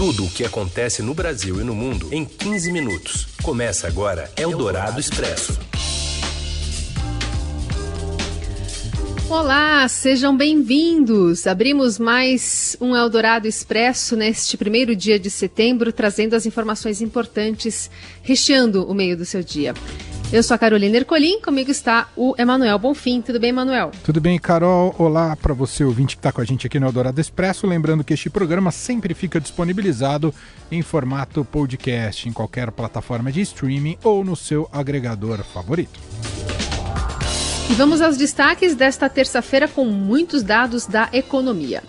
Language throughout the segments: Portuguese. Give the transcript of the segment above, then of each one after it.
Tudo o que acontece no Brasil e no mundo em 15 minutos. Começa agora Eldorado Expresso. Olá, sejam bem-vindos. Abrimos mais um Eldorado Expresso neste primeiro dia de setembro, trazendo as informações importantes, recheando o meio do seu dia. Eu sou a Carolina Ercolim, comigo está o Emanuel Bonfim. Tudo bem, Emanuel? Tudo bem, Carol. Olá para você, ouvinte que está com a gente aqui no Eldorado Expresso. Lembrando que este programa sempre fica disponibilizado em formato podcast, em qualquer plataforma de streaming ou no seu agregador favorito. E vamos aos destaques desta terça-feira com muitos dados da economia.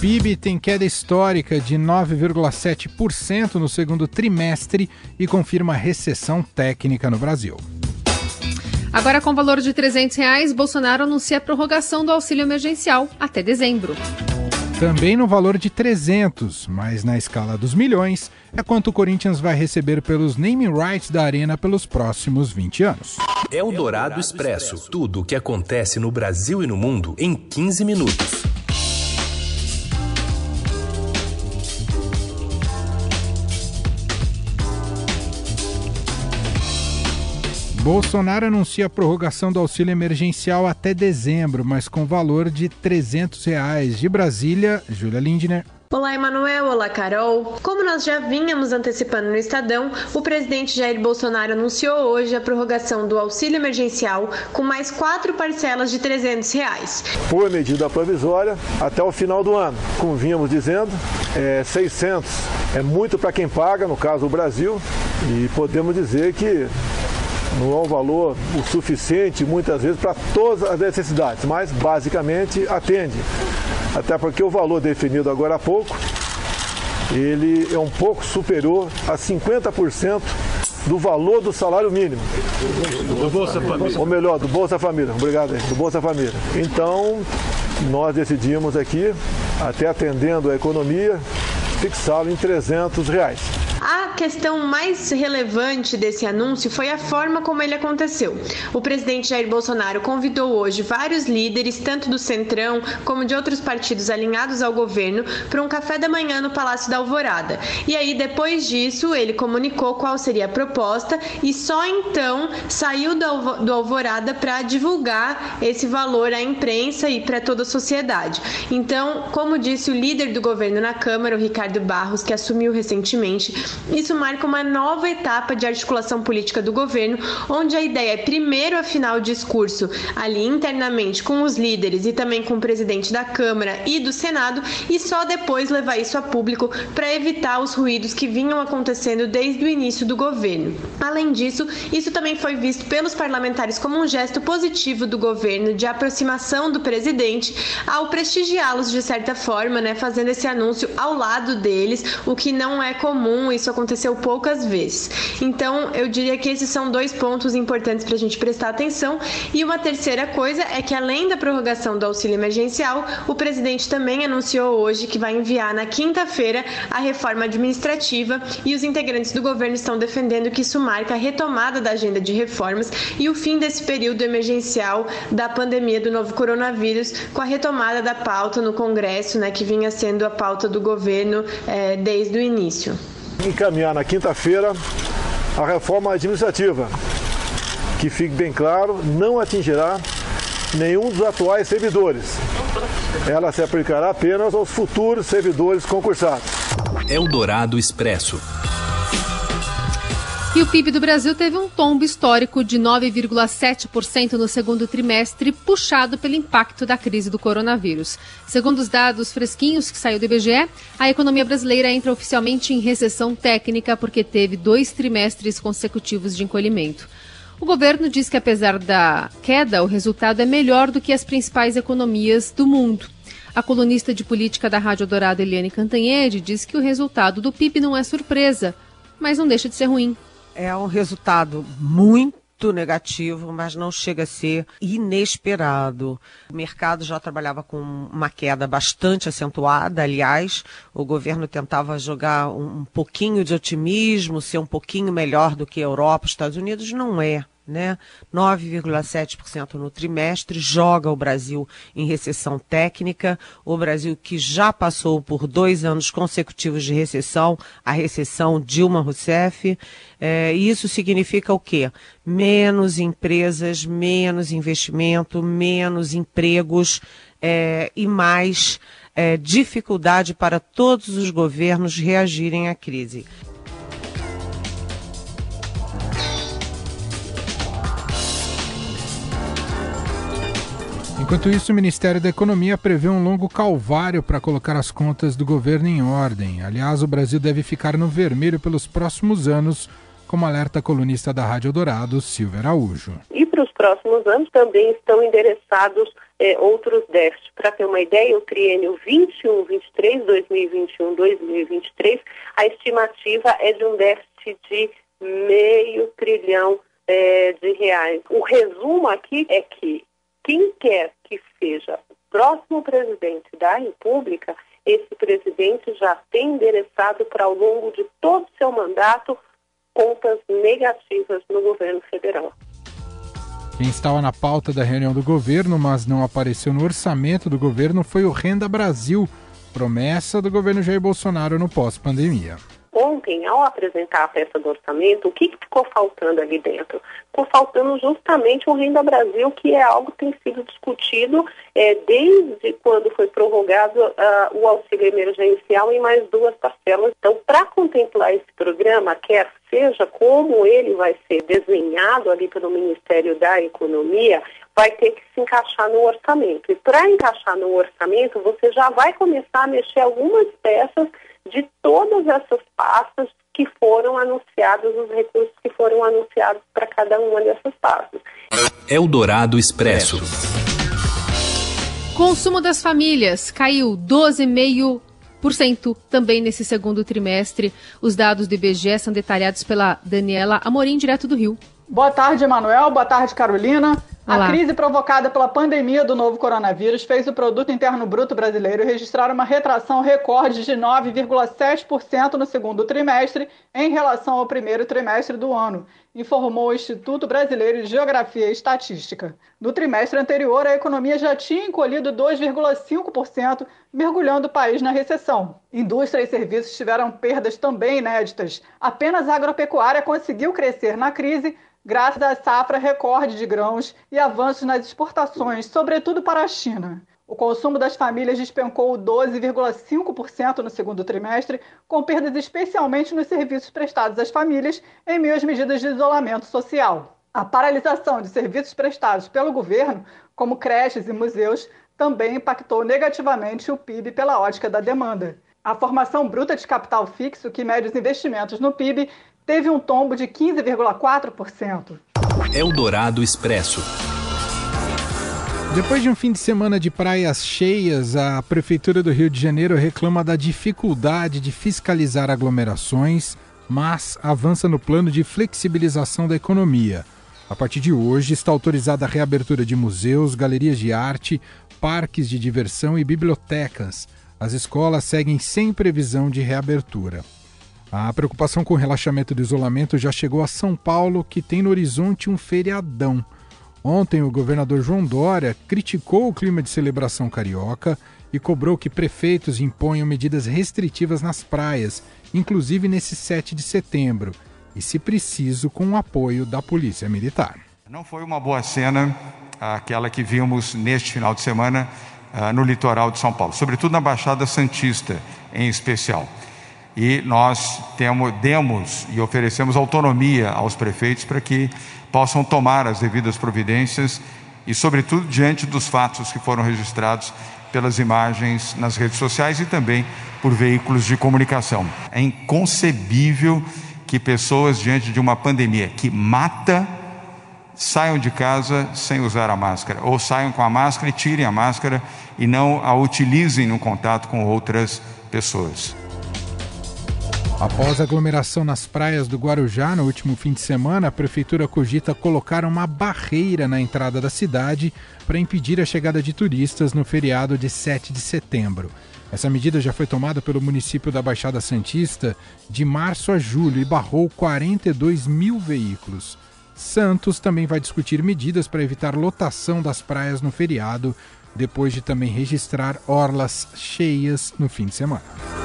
PIB tem queda histórica de 9,7% no segundo trimestre e confirma recessão técnica no Brasil. Agora, com valor de 300 reais, Bolsonaro anuncia a prorrogação do auxílio emergencial até dezembro. Também no valor de 300, mas na escala dos milhões, é quanto o Corinthians vai receber pelos naming rights da Arena pelos próximos 20 anos. É o Dourado Expresso. Tudo o que acontece no Brasil e no mundo em 15 minutos. Bolsonaro anuncia a prorrogação do auxílio emergencial até dezembro, mas com valor de 300 reais. De Brasília, Júlia Lindner. Olá, Emanuel. Olá, Carol. Como nós já vínhamos antecipando no Estadão, o presidente Jair Bolsonaro anunciou hoje a prorrogação do auxílio emergencial com mais quatro parcelas de 300 reais. Por medida provisória, até o final do ano. Como vínhamos dizendo, é 600 é muito para quem paga, no caso o Brasil, e podemos dizer que não é um valor o suficiente muitas vezes para todas as necessidades, mas basicamente atende. Até porque o valor definido agora há pouco, ele é um pouco superior a 50% do valor do salário mínimo. Do Bolsa Família. Ou melhor, do Bolsa Família. Obrigado, do Bolsa Família. Então, nós decidimos aqui, até atendendo a economia, fixá-lo em 300 reais. A questão mais relevante desse anúncio foi a forma como ele aconteceu. O presidente Jair Bolsonaro convidou hoje vários líderes, tanto do Centrão como de outros partidos alinhados ao governo, para um café da manhã no Palácio da Alvorada. E aí, depois disso, ele comunicou qual seria a proposta e só então saiu do Alvorada para divulgar esse valor à imprensa e para toda a sociedade. Então, como disse o líder do governo na Câmara, o Ricardo Barros, que assumiu recentemente, isso marca uma nova etapa de articulação política do governo, onde a ideia é primeiro afinar o discurso ali internamente com os líderes e também com o presidente da Câmara e do Senado e só depois levar isso a público para evitar os ruídos que vinham acontecendo desde o início do governo. Além disso, isso também foi visto pelos parlamentares como um gesto positivo do governo de aproximação do presidente ao prestigiá-los de certa forma, né, fazendo esse anúncio ao lado deles, o que não é comum, isso aconteceu poucas vezes. Então, eu diria que esses são dois pontos importantes para a gente prestar atenção. E uma terceira coisa é que, além da prorrogação do auxílio emergencial, o presidente também anunciou hoje que vai enviar na quinta-feira a reforma administrativa e os integrantes do governo estão defendendo que isso marca a retomada da agenda de reformas e o fim desse período emergencial da pandemia do novo coronavírus, com a retomada da pauta no Congresso, né, que vinha sendo a pauta do governo eh, desde o início encaminhar na quinta-feira a reforma administrativa, que fique bem claro, não atingirá nenhum dos atuais servidores. Ela se aplicará apenas aos futuros servidores concursados. Eldorado Expresso. E o PIB do Brasil teve um tombo histórico de 9,7% no segundo trimestre, puxado pelo impacto da crise do coronavírus. Segundo os dados fresquinhos que saiu do IBGE, a economia brasileira entra oficialmente em recessão técnica porque teve dois trimestres consecutivos de encolhimento. O governo diz que, apesar da queda, o resultado é melhor do que as principais economias do mundo. A colunista de política da Rádio Dourado, Eliane Cantanhede, diz que o resultado do PIB não é surpresa, mas não deixa de ser ruim é um resultado muito negativo, mas não chega a ser inesperado. O mercado já trabalhava com uma queda bastante acentuada, aliás, o governo tentava jogar um pouquinho de otimismo, ser um pouquinho melhor do que a Europa, os Estados Unidos, não é. Né? 9,7% no trimestre, joga o Brasil em recessão técnica. O Brasil que já passou por dois anos consecutivos de recessão, a recessão Dilma Rousseff. É, isso significa o quê? Menos empresas, menos investimento, menos empregos é, e mais é, dificuldade para todos os governos reagirem à crise. Enquanto isso, o Ministério da Economia prevê um longo calvário para colocar as contas do governo em ordem. Aliás, o Brasil deve ficar no vermelho pelos próximos anos, como alerta a colunista da Rádio Dourado, Silvia Araújo. E para os próximos anos também estão endereçados é, outros déficits. Para ter uma ideia, o triênio 21-23, 2021-2023, a estimativa é de um déficit de meio trilhão é, de reais. O resumo aqui é que quem quer que seja o próximo presidente da República, esse presidente já tem endereçado para ao longo de todo o seu mandato contas negativas no governo federal. Quem estava na pauta da reunião do governo, mas não apareceu no orçamento do governo, foi o Renda Brasil, promessa do governo Jair Bolsonaro no pós-pandemia ontem, ao apresentar a peça do orçamento, o que, que ficou faltando ali dentro? Ficou faltando justamente o Renda Brasil, que é algo que tem sido discutido é, desde quando foi prorrogado uh, o auxílio emergencial em mais duas parcelas. Então, para contemplar esse programa, quer seja como ele vai ser desenhado ali pelo Ministério da Economia, vai ter que se encaixar no orçamento. E para encaixar no orçamento, você já vai começar a mexer algumas peças de todas essas pastas que foram anunciados, os recursos que foram anunciados para cada uma dessas pastas. Eldorado Expresso. Consumo das famílias caiu 12,5% também nesse segundo trimestre. Os dados do IBGE são detalhados pela Daniela Amorim, direto do Rio. Boa tarde, Emanuel. Boa tarde, Carolina. A crise provocada pela pandemia do novo coronavírus fez o produto interno bruto brasileiro registrar uma retração recorde de 9,7% no segundo trimestre em relação ao primeiro trimestre do ano, informou o Instituto Brasileiro de Geografia e Estatística. No trimestre anterior, a economia já tinha encolhido 2,5%, mergulhando o país na recessão. Indústria e serviços tiveram perdas também inéditas. Apenas a agropecuária conseguiu crescer na crise graças à safra recorde de grãos e avanços nas exportações, sobretudo para a China. O consumo das famílias despencou 12,5% no segundo trimestre, com perdas especialmente nos serviços prestados às famílias em meio às medidas de isolamento social. A paralisação de serviços prestados pelo governo, como creches e museus, também impactou negativamente o PIB pela ótica da demanda. A formação bruta de capital fixo, que mede os investimentos no PIB, teve um tombo de 15,4%. Eldorado Expresso. Depois de um fim de semana de praias cheias, a Prefeitura do Rio de Janeiro reclama da dificuldade de fiscalizar aglomerações, mas avança no plano de flexibilização da economia. A partir de hoje, está autorizada a reabertura de museus, galerias de arte, parques de diversão e bibliotecas. As escolas seguem sem previsão de reabertura. A preocupação com o relaxamento do isolamento já chegou a São Paulo, que tem no horizonte um feriadão. Ontem, o governador João Dória criticou o clima de celebração carioca e cobrou que prefeitos imponham medidas restritivas nas praias, inclusive nesse 7 de setembro, e, se preciso, com o apoio da Polícia Militar. Não foi uma boa cena aquela que vimos neste final de semana uh, no litoral de São Paulo, sobretudo na Baixada Santista em especial e nós temos, demos e oferecemos autonomia aos prefeitos para que possam tomar as devidas providências e, sobretudo, diante dos fatos que foram registrados pelas imagens nas redes sociais e também por veículos de comunicação. É inconcebível que pessoas, diante de uma pandemia que mata, saiam de casa sem usar a máscara, ou saiam com a máscara e tirem a máscara e não a utilizem no contato com outras pessoas. Após aglomeração nas praias do Guarujá no último fim de semana, a prefeitura cogita colocar uma barreira na entrada da cidade para impedir a chegada de turistas no feriado de 7 de setembro. Essa medida já foi tomada pelo município da Baixada Santista de março a julho e barrou 42 mil veículos. Santos também vai discutir medidas para evitar lotação das praias no feriado, depois de também registrar orlas cheias no fim de semana.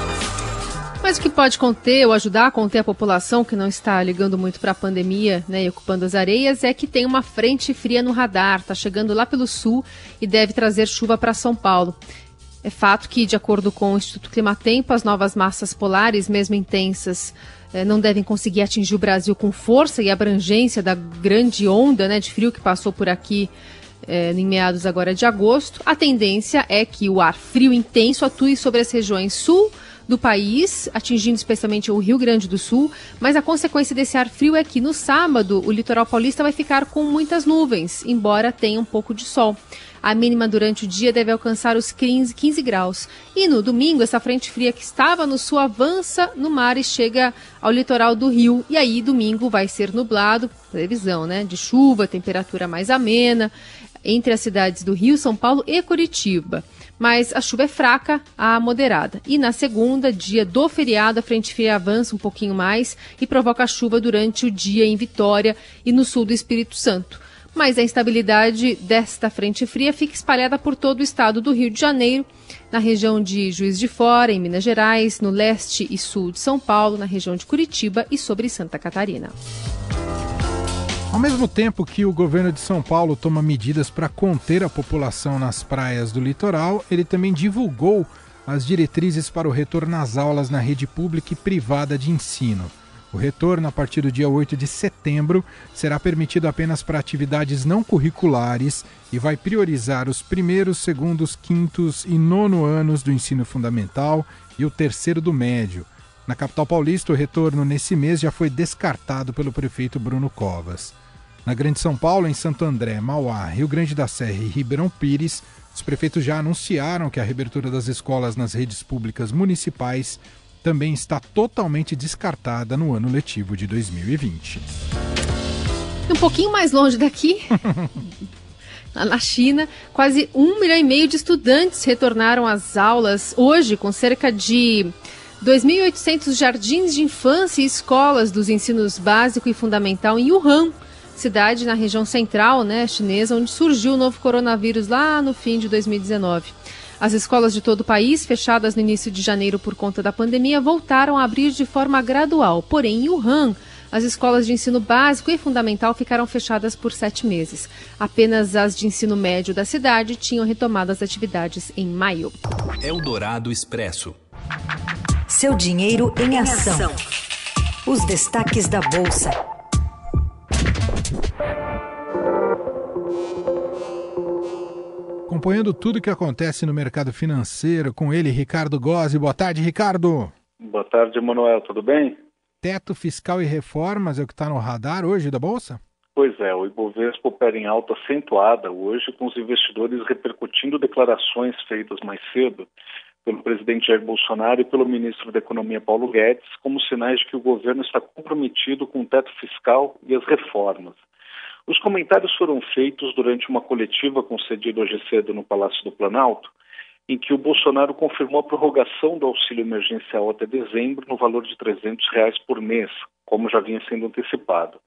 Mas o que pode conter ou ajudar a conter a população que não está ligando muito para a pandemia né, e ocupando as areias é que tem uma frente fria no radar, está chegando lá pelo sul e deve trazer chuva para São Paulo. É fato que, de acordo com o Instituto Climatempo, as novas massas polares, mesmo intensas, eh, não devem conseguir atingir o Brasil com força e abrangência da grande onda né, de frio que passou por aqui eh, em meados agora de agosto. A tendência é que o ar frio intenso atue sobre as regiões sul, do país, atingindo especialmente o Rio Grande do Sul, mas a consequência desse ar frio é que no sábado o litoral paulista vai ficar com muitas nuvens, embora tenha um pouco de sol. A mínima durante o dia deve alcançar os 15, 15 graus. E no domingo, essa frente fria que estava no sul avança no mar e chega ao litoral do Rio. E aí, domingo vai ser nublado, previsão, né? De chuva, temperatura mais amena entre as cidades do Rio, São Paulo e Curitiba mas a chuva é fraca a moderada. E na segunda, dia do feriado, a frente fria avança um pouquinho mais e provoca chuva durante o dia em Vitória e no sul do Espírito Santo. Mas a instabilidade desta frente fria fica espalhada por todo o estado do Rio de Janeiro, na região de Juiz de Fora, em Minas Gerais, no leste e sul de São Paulo, na região de Curitiba e sobre Santa Catarina. Ao mesmo tempo que o governo de São Paulo toma medidas para conter a população nas praias do litoral, ele também divulgou as diretrizes para o retorno às aulas na rede pública e privada de ensino. O retorno, a partir do dia 8 de setembro, será permitido apenas para atividades não curriculares e vai priorizar os primeiros, segundos, quintos e nono anos do ensino fundamental e o terceiro do médio. Na capital paulista, o retorno nesse mês já foi descartado pelo prefeito Bruno Covas. Na Grande São Paulo, em Santo André, Mauá, Rio Grande da Serra e Ribeirão Pires, os prefeitos já anunciaram que a reabertura das escolas nas redes públicas municipais também está totalmente descartada no ano letivo de 2020. Um pouquinho mais longe daqui, na China, quase um milhão e meio de estudantes retornaram às aulas hoje, com cerca de 2.800 jardins de infância e escolas dos ensinos básico e fundamental em Wuhan, cidade na região central né, chinesa, onde surgiu o novo coronavírus lá no fim de 2019. As escolas de todo o país, fechadas no início de janeiro por conta da pandemia, voltaram a abrir de forma gradual. Porém, em Wuhan, as escolas de ensino básico e fundamental ficaram fechadas por sete meses. Apenas as de ensino médio da cidade tinham retomado as atividades em maio. Eldorado Expresso. Seu dinheiro em ação. Os destaques da Bolsa. Acompanhando tudo que acontece no mercado financeiro, com ele, Ricardo Gozzi. Boa tarde, Ricardo. Boa tarde, Manuel. Tudo bem? Teto fiscal e reformas é o que está no radar hoje da Bolsa? Pois é, o Ibovespa opera em alta acentuada hoje, com os investidores repercutindo declarações feitas mais cedo pelo presidente Jair Bolsonaro e pelo ministro da Economia Paulo Guedes como sinais de que o governo está comprometido com o teto fiscal e as reformas. Os comentários foram feitos durante uma coletiva concedida hoje cedo no Palácio do Planalto, em que o Bolsonaro confirmou a prorrogação do auxílio emergencial até dezembro no valor de 300 reais por mês, como já vinha sendo antecipado.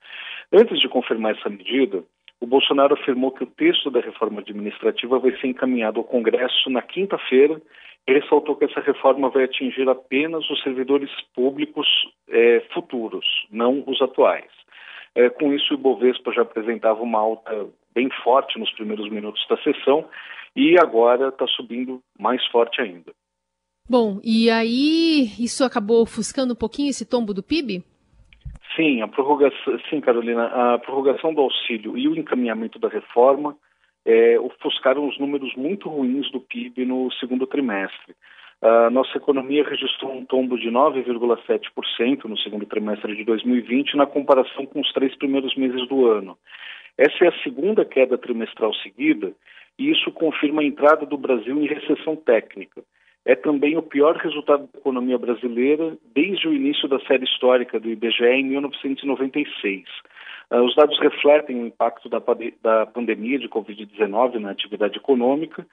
Antes de confirmar essa medida, o Bolsonaro afirmou que o texto da reforma administrativa vai ser encaminhado ao Congresso na quinta-feira e ressaltou que essa reforma vai atingir apenas os servidores públicos é, futuros, não os atuais. É, com isso, o Ibovespa já apresentava uma alta bem forte nos primeiros minutos da sessão e agora está subindo mais forte ainda. Bom, e aí isso acabou ofuscando um pouquinho esse tombo do PIB? Sim, a prorrogação, sim, Carolina, a prorrogação do auxílio e o encaminhamento da reforma é, ofuscaram os números muito ruins do PIB no segundo trimestre. A nossa economia registrou um tombo de 9,7% no segundo trimestre de 2020 na comparação com os três primeiros meses do ano. Essa é a segunda queda trimestral seguida e isso confirma a entrada do Brasil em recessão técnica. É também o pior resultado da economia brasileira desde o início da série histórica do IBGE em 1996. Uh, os dados refletem o impacto da, da pandemia de Covid-19 na atividade econômica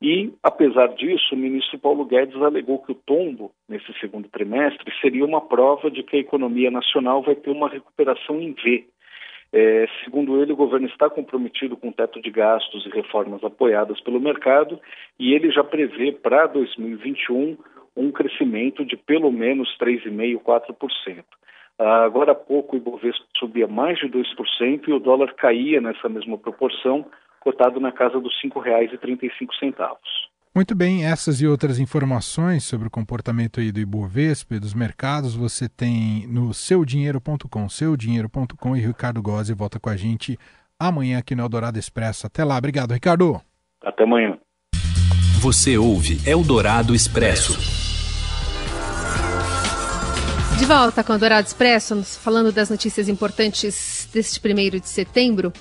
e, apesar disso, o ministro Paulo Guedes alegou que o tombo nesse segundo trimestre seria uma prova de que a economia nacional vai ter uma recuperação em V. É, segundo ele, o governo está comprometido com o teto de gastos e reformas apoiadas pelo mercado e ele já prevê para 2021 um crescimento de pelo menos 3,5%, 4%. Ah, agora há pouco o Ibovespa subia mais de 2% e o dólar caía nessa mesma proporção, cotado na casa dos R$ 5,35. Muito bem, essas e outras informações sobre o comportamento aí do Ibovespa e dos mercados você tem no seudinheiro.com, seudinheiro.com e Ricardo Gozzi volta com a gente amanhã aqui no Eldorado Expresso. Até lá, obrigado, Ricardo. Até amanhã. Você ouve Eldorado Expresso. De volta com o Eldorado Expresso, falando das notícias importantes deste primeiro de setembro.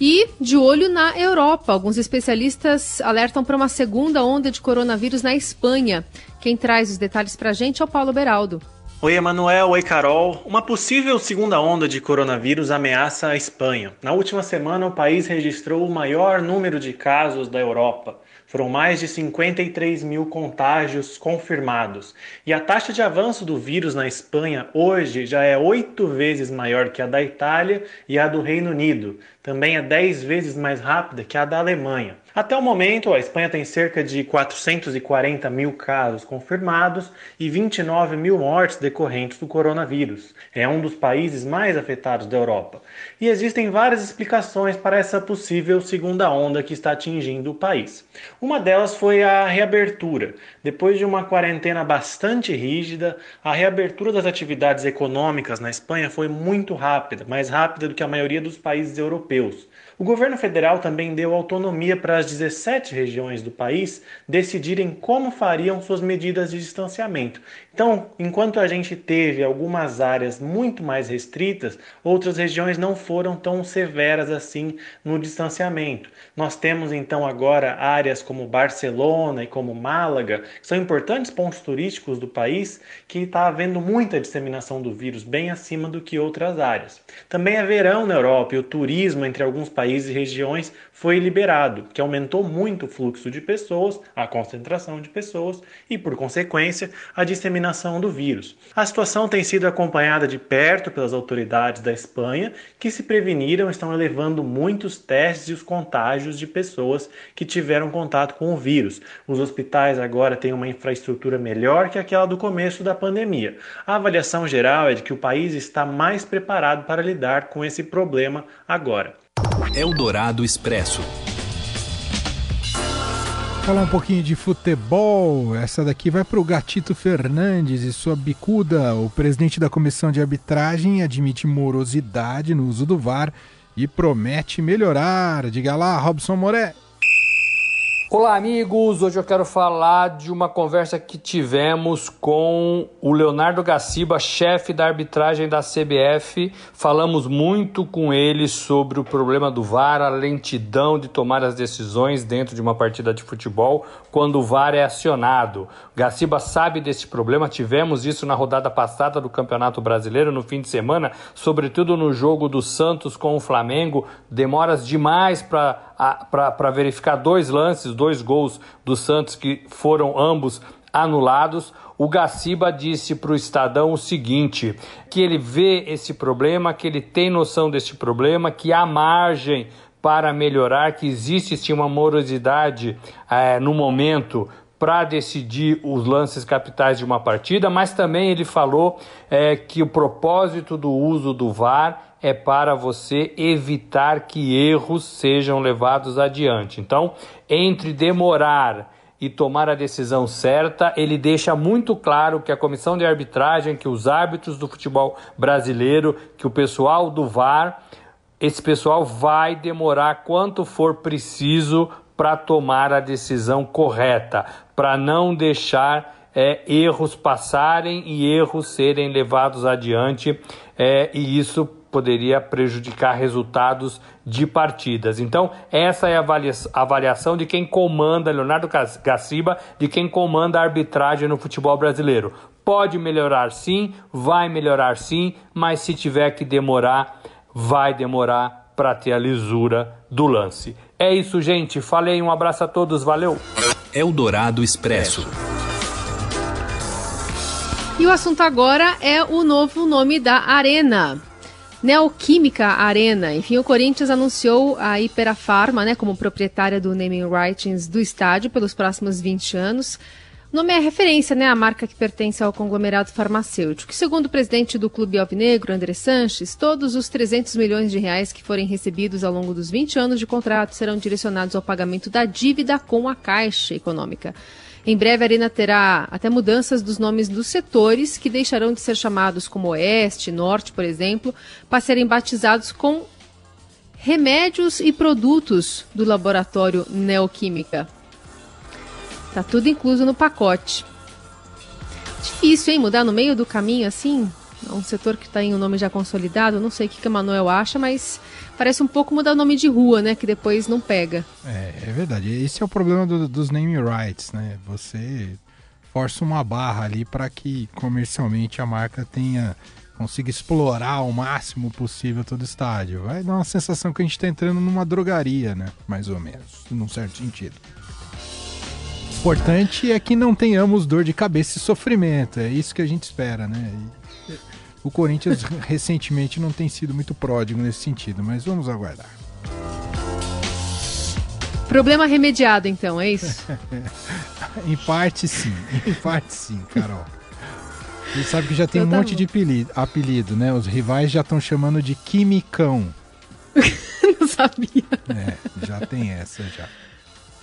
E de olho na Europa, alguns especialistas alertam para uma segunda onda de coronavírus na Espanha. Quem traz os detalhes para a gente é o Paulo Beraldo. Oi, Emanuel. Oi, Carol. Uma possível segunda onda de coronavírus ameaça a Espanha. Na última semana, o país registrou o maior número de casos da Europa. Foram mais de 53 mil contágios confirmados. E a taxa de avanço do vírus na Espanha hoje já é oito vezes maior que a da Itália e a do Reino Unido. Também é dez vezes mais rápida que a da Alemanha. Até o momento, a Espanha tem cerca de 440 mil casos confirmados e 29 mil mortes decorrentes do coronavírus. É um dos países mais afetados da Europa. E existem várias explicações para essa possível segunda onda que está atingindo o país. Uma delas foi a reabertura. Depois de uma quarentena bastante rígida, a reabertura das atividades econômicas na Espanha foi muito rápida, mais rápida do que a maioria dos países europeus. O governo federal também deu autonomia para as 17 regiões do país decidirem como fariam suas medidas de distanciamento. Então, enquanto a gente teve algumas áreas muito mais restritas, outras regiões não foram tão severas assim no distanciamento. Nós temos então agora áreas como Barcelona e como Málaga, que são importantes pontos turísticos do país, que está havendo muita disseminação do vírus, bem acima do que outras áreas. Também é verão na Europa e o turismo entre alguns países países e regiões foi liberado, que aumentou muito o fluxo de pessoas, a concentração de pessoas e, por consequência, a disseminação do vírus. A situação tem sido acompanhada de perto pelas autoridades da Espanha, que se preveniram estão elevando muitos testes e os contágios de pessoas que tiveram contato com o vírus. Os hospitais agora têm uma infraestrutura melhor que aquela do começo da pandemia. A avaliação geral é de que o país está mais preparado para lidar com esse problema agora. Eldorado Expresso. Falar um pouquinho de futebol. Essa daqui vai para o Gatito Fernandes e sua bicuda. O presidente da comissão de arbitragem admite morosidade no uso do VAR e promete melhorar. Diga lá, Robson Moré. Olá, amigos! Hoje eu quero falar de uma conversa que tivemos com o Leonardo Gaciba, chefe da arbitragem da CBF. Falamos muito com ele sobre o problema do VAR, a lentidão de tomar as decisões dentro de uma partida de futebol quando o VAR é acionado. Gaciba sabe desse problema, tivemos isso na rodada passada do Campeonato Brasileiro no fim de semana, sobretudo no jogo do Santos com o Flamengo. Demoras demais para verificar dois lances dois gols do Santos que foram ambos anulados. O Gaciba disse para o Estadão o seguinte: que ele vê esse problema, que ele tem noção desse problema, que há margem para melhorar, que existe sim uma morosidade é, no momento para decidir os lances capitais de uma partida, mas também ele falou é, que o propósito do uso do VAR é para você evitar que erros sejam levados adiante. Então, entre demorar e tomar a decisão certa, ele deixa muito claro que a comissão de arbitragem, que os árbitros do futebol brasileiro, que o pessoal do VAR, esse pessoal vai demorar quanto for preciso para tomar a decisão correta, para não deixar é, erros passarem e erros serem levados adiante, é, e isso poderia prejudicar resultados de partidas. Então, essa é a avaliação de quem comanda, Leonardo Gaciba, de quem comanda a arbitragem no futebol brasileiro. Pode melhorar sim, vai melhorar sim, mas se tiver que demorar, vai demorar para ter a lisura do lance. É isso, gente. Falei, um abraço a todos, valeu. Eldorado Expresso. E o assunto agora é o novo nome da Arena. Neoquímica Arena. Enfim, o Corinthians anunciou a Iperafarma né, como proprietária do naming rights do estádio pelos próximos 20 anos. Nome é referência né, à marca que pertence ao conglomerado farmacêutico. segundo o presidente do Clube Alvinegro, André Sanches, todos os 300 milhões de reais que forem recebidos ao longo dos 20 anos de contrato serão direcionados ao pagamento da dívida com a Caixa Econômica. Em breve, a Arena terá até mudanças dos nomes dos setores, que deixarão de ser chamados como Oeste, Norte, por exemplo, para serem batizados com remédios e produtos do laboratório Neoquímica. Tá tudo incluso no pacote. Difícil, hein? Mudar no meio do caminho assim? É um setor que está em um nome já consolidado. Não sei o que, que a Manuel acha, mas parece um pouco mudar o nome de rua, né? Que depois não pega. É, é verdade. Esse é o problema do, dos name rights, né? Você força uma barra ali para que comercialmente a marca tenha consiga explorar ao máximo possível todo o estádio. Vai dar uma sensação que a gente está entrando numa drogaria, né? Mais ou menos, num certo sentido importante é que não tenhamos dor de cabeça e sofrimento. É isso que a gente espera, né? E o Corinthians recentemente não tem sido muito pródigo nesse sentido, mas vamos aguardar. Problema remediado, então, é isso? em parte sim, em parte sim, Carol. Você sabe que já tem então, um tá monte bom. de apelido, apelido, né? Os rivais já estão chamando de Quimicão. não sabia. É, já tem essa já.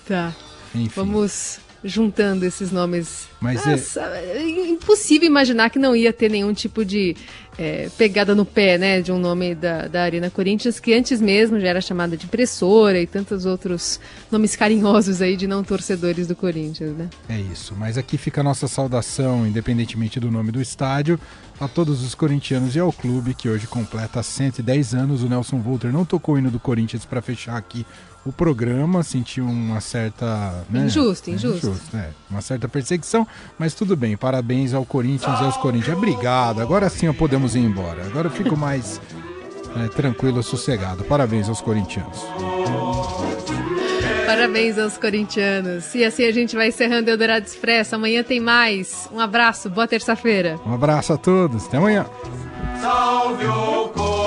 Tá. Enfim. Vamos juntando esses nomes. Mas Nossa, é... é impossível imaginar que não ia ter nenhum tipo de é, pegada no pé, né, de um nome da, da Arena Corinthians, que antes mesmo já era chamada de impressora e tantos outros nomes carinhosos aí de não torcedores do Corinthians, né? É isso, mas aqui fica a nossa saudação, independentemente do nome do estádio, a todos os corintianos e ao clube que hoje completa 110 anos. O Nelson Volter não tocou o hino do Corinthians para fechar aqui o programa, sentiu uma certa. Né? Injusto, injusto. injusto é, uma certa perseguição, mas tudo bem. Parabéns ao Corinthians e aos Corinthians. Obrigado. Agora sim podemos ir embora. Agora eu fico mais é, tranquilo, sossegado. Parabéns aos corintianos. Parabéns aos corintianos. E assim a gente vai encerrando o Eldorado Expresso. Amanhã tem mais. Um abraço, boa terça-feira. Um abraço a todos. Até amanhã. Salve o